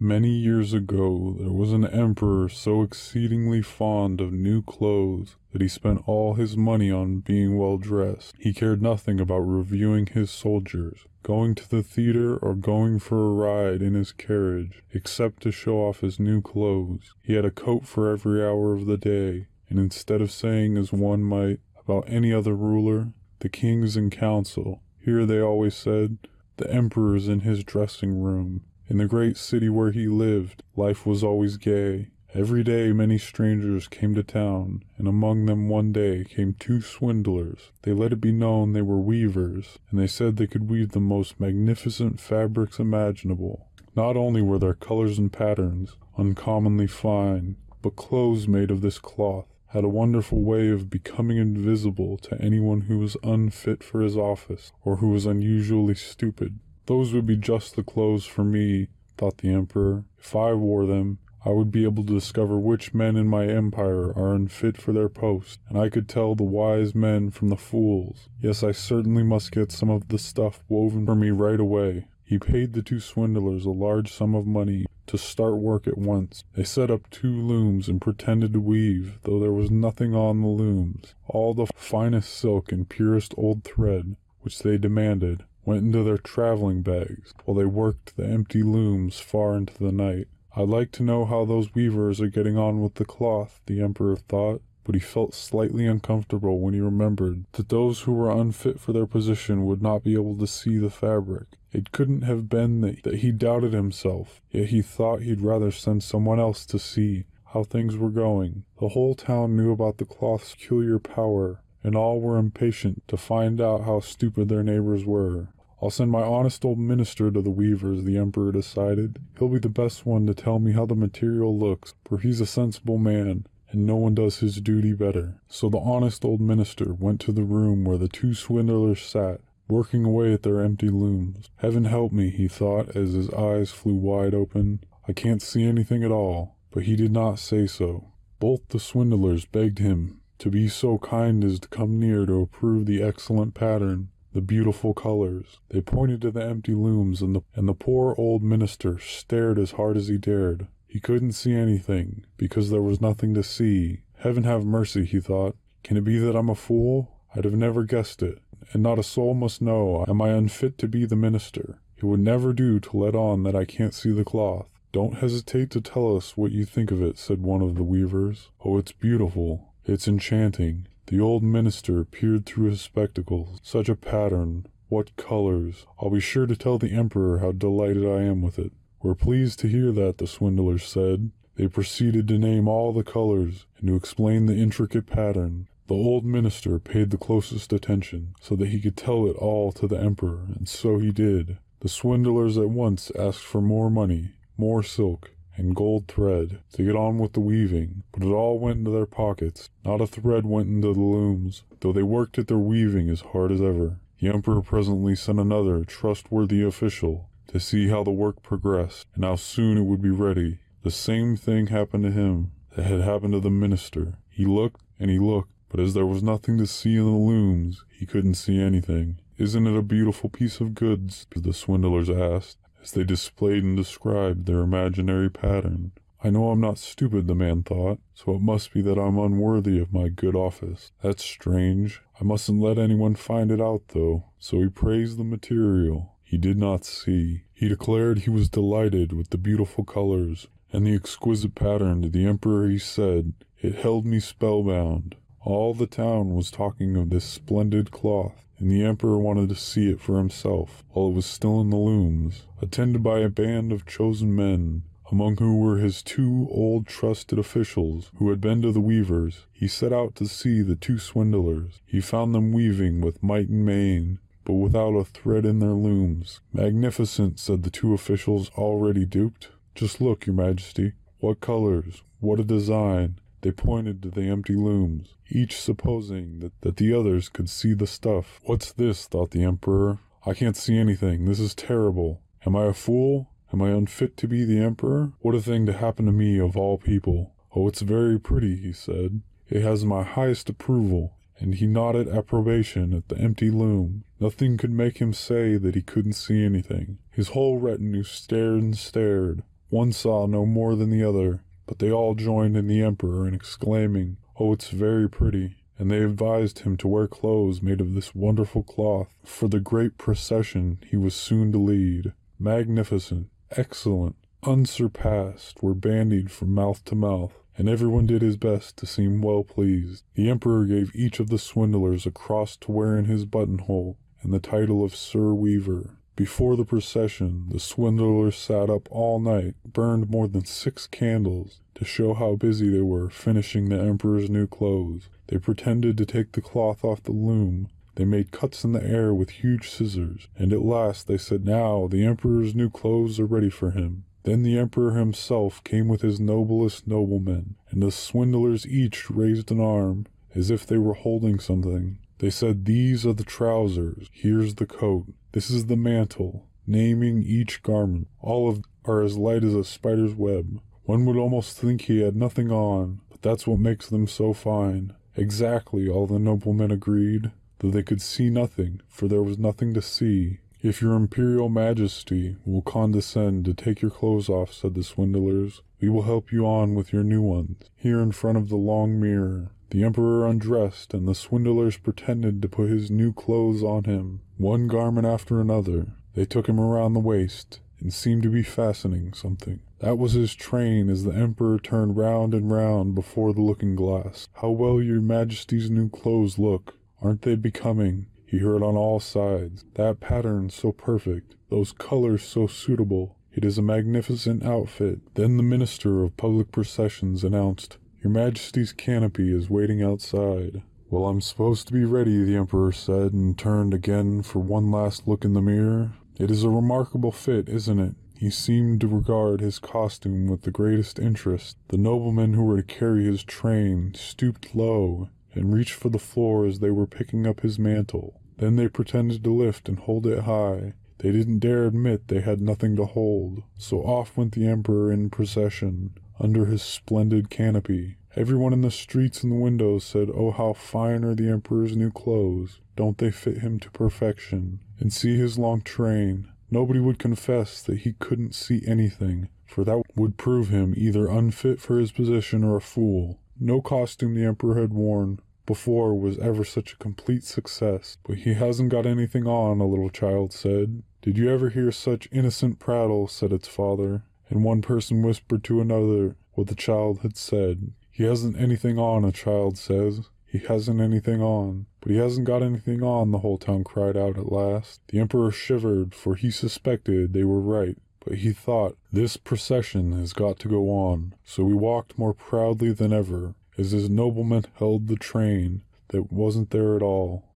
Many years ago there was an emperor so exceedingly fond of new clothes that he spent all his money on being well dressed. He cared nothing about reviewing his soldiers, going to the theatre, or going for a ride in his carriage, except to show off his new clothes. He had a coat for every hour of the day, and instead of saying as one might about any other ruler, the kings in council, here they always said, the emperor's in his dressing room. In the great city where he lived, life was always gay. Every day many strangers came to town, and among them one day came two swindlers. They let it be known they were weavers, and they said they could weave the most magnificent fabrics imaginable. Not only were their colors and patterns uncommonly fine, but clothes made of this cloth had a wonderful way of becoming invisible to anyone who was unfit for his office or who was unusually stupid. Those would be just the clothes for me, thought the Emperor. If I wore them, I would be able to discover which men in my empire are unfit for their post, and I could tell the wise men from the fools. Yes, I certainly must get some of the stuff woven for me right away. He paid the two swindlers a large sum of money to start work at once. They set up two looms and pretended to weave, though there was nothing on the looms. All the finest silk and purest old thread, which they demanded, went into their traveling bags, while they worked the empty looms far into the night. I'd like to know how those weavers are getting on with the cloth, the Emperor thought but he felt slightly uncomfortable when he remembered that those who were unfit for their position would not be able to see the fabric. It couldn't have been that, he doubted himself, yet he thought he'd rather send someone else to see how things were going. The whole town knew about the cloth's peculiar power, and all were impatient to find out how stupid their neighbors were. I'll send my honest old minister to the weavers, the Emperor decided. He'll be the best one to tell me how the material looks, for he's a sensible man, and no one does his duty better. So the honest old minister went to the room where the two swindlers sat, working away at their empty looms. Heaven help me, he thought as his eyes flew wide open. I can't see anything at all. But he did not say so. Both the swindlers begged him to be so kind as to come near to approve the excellent pattern, the beautiful colors. They pointed to the empty looms, and the, and the poor old minister stared as hard as he dared. He couldn't see anything, because there was nothing to see. Heaven have mercy, he thought. Can it be that I'm a fool? I'd have never guessed it, and not a soul must know. Am I unfit to be the minister? It would never do to let on that I can't see the cloth. Don't hesitate to tell us what you think of it, said one of the weavers. Oh, it's beautiful. It's enchanting. The old minister peered through his spectacles. Such a pattern. What colors. I'll be sure to tell the emperor how delighted I am with it. We're pleased to hear that, the swindlers said. They proceeded to name all the colors and to explain the intricate pattern. The old minister paid the closest attention so that he could tell it all to the emperor, and so he did. The swindlers at once asked for more money, more silk, and gold thread to get on with the weaving, but it all went into their pockets. Not a thread went into the looms, though they worked at their weaving as hard as ever. The emperor presently sent another trustworthy official to see how the work progressed and how soon it would be ready. The same thing happened to him that had happened to the minister. He looked and he looked, but as there was nothing to see in the looms, he couldn't see anything. Isn't it a beautiful piece of goods? the swindlers asked, as they displayed and described their imaginary pattern. I know I'm not stupid, the man thought, so it must be that I'm unworthy of my good office. That's strange. I mustn't let anyone find it out, though. So he praised the material, he did not see. He declared he was delighted with the beautiful colors and the exquisite pattern. To the emperor he said, It held me spellbound. All the town was talking of this splendid cloth, and the emperor wanted to see it for himself while it was still in the looms. Attended by a band of chosen men, among whom were his two old trusted officials who had been to the weavers, he set out to see the two swindlers. He found them weaving with might and main, but without a thread in their looms. Magnificent, said the two officials already duped. Just look, your majesty. What colors, what a design. They pointed to the empty looms, each supposing that, that the others could see the stuff. What's this? thought the emperor. I can't see anything. This is terrible. Am I a fool? Am I unfit to be the emperor? What a thing to happen to me of all people. Oh, it's very pretty, he said. It has my highest approval and he nodded approbation at the empty loom. Nothing could make him say that he couldn't see anything. His whole retinue stared and stared. One saw no more than the other, but they all joined in the emperor in exclaiming, Oh, it's very pretty, and they advised him to wear clothes made of this wonderful cloth for the great procession he was soon to lead. Magnificent, excellent, unsurpassed were bandied from mouth to mouth, and everyone did his best to seem well pleased. The emperor gave each of the swindlers a cross to wear in his buttonhole, and the title of Sir Weaver. Before the procession, the swindlers sat up all night, burned more than six candles, to show how busy they were finishing the emperor's new clothes. They pretended to take the cloth off the loom. They made cuts in the air with huge scissors, and at last they said, Now the emperor's new clothes are ready for him. Then the emperor himself came with his noblest noblemen, and the swindlers each raised an arm, as if they were holding something. They said, These are the trousers, here's the coat, this is the mantle, naming each garment. All of are as light as a spider's web. One would almost think he had nothing on, but that's what makes them so fine. Exactly, all the noblemen agreed, though they could see nothing, for there was nothing to see. If your imperial majesty will condescend to take your clothes off, said the swindlers, we will help you on with your new ones. Here in front of the long mirror, the emperor undressed, and the swindlers pretended to put his new clothes on him, one garment after another. They took him around the waist, and seemed to be fastening something. That was his train as the emperor turned round and round before the looking glass. How well your majesty's new clothes look! Aren't they becoming? He heard on all sides. That pattern so perfect, those colors so suitable. It is a magnificent outfit. Then the minister of public processions announced, your Majesty's canopy is waiting outside. Well, I'm supposed to be ready, the Emperor said, and turned again for one last look in the mirror. It is a remarkable fit, isn't it? He seemed to regard his costume with the greatest interest. The noblemen who were to carry his train stooped low and reached for the floor as they were picking up his mantle. Then they pretended to lift and hold it high. They didn't dare admit they had nothing to hold. So off went the Emperor in procession under his splendid canopy. Everyone in the streets and the windows said, Oh, how fine are the Emperor's new clothes! Don't they fit him to perfection? And see his long train. Nobody would confess that he couldn't see anything, for that would prove him either unfit for his position or a fool. No costume the Emperor had worn before was ever such a complete success. But he hasn't got anything on, a little child said. Did you ever hear such innocent prattle? said its father and one person whispered to another what the child had said. He hasn't anything on, a child says. He hasn't anything on. But he hasn't got anything on, the whole town cried out at last. The emperor shivered, for he suspected they were right. But he thought, this procession has got to go on. So he walked more proudly than ever, as his noblemen held the train that wasn't there at all.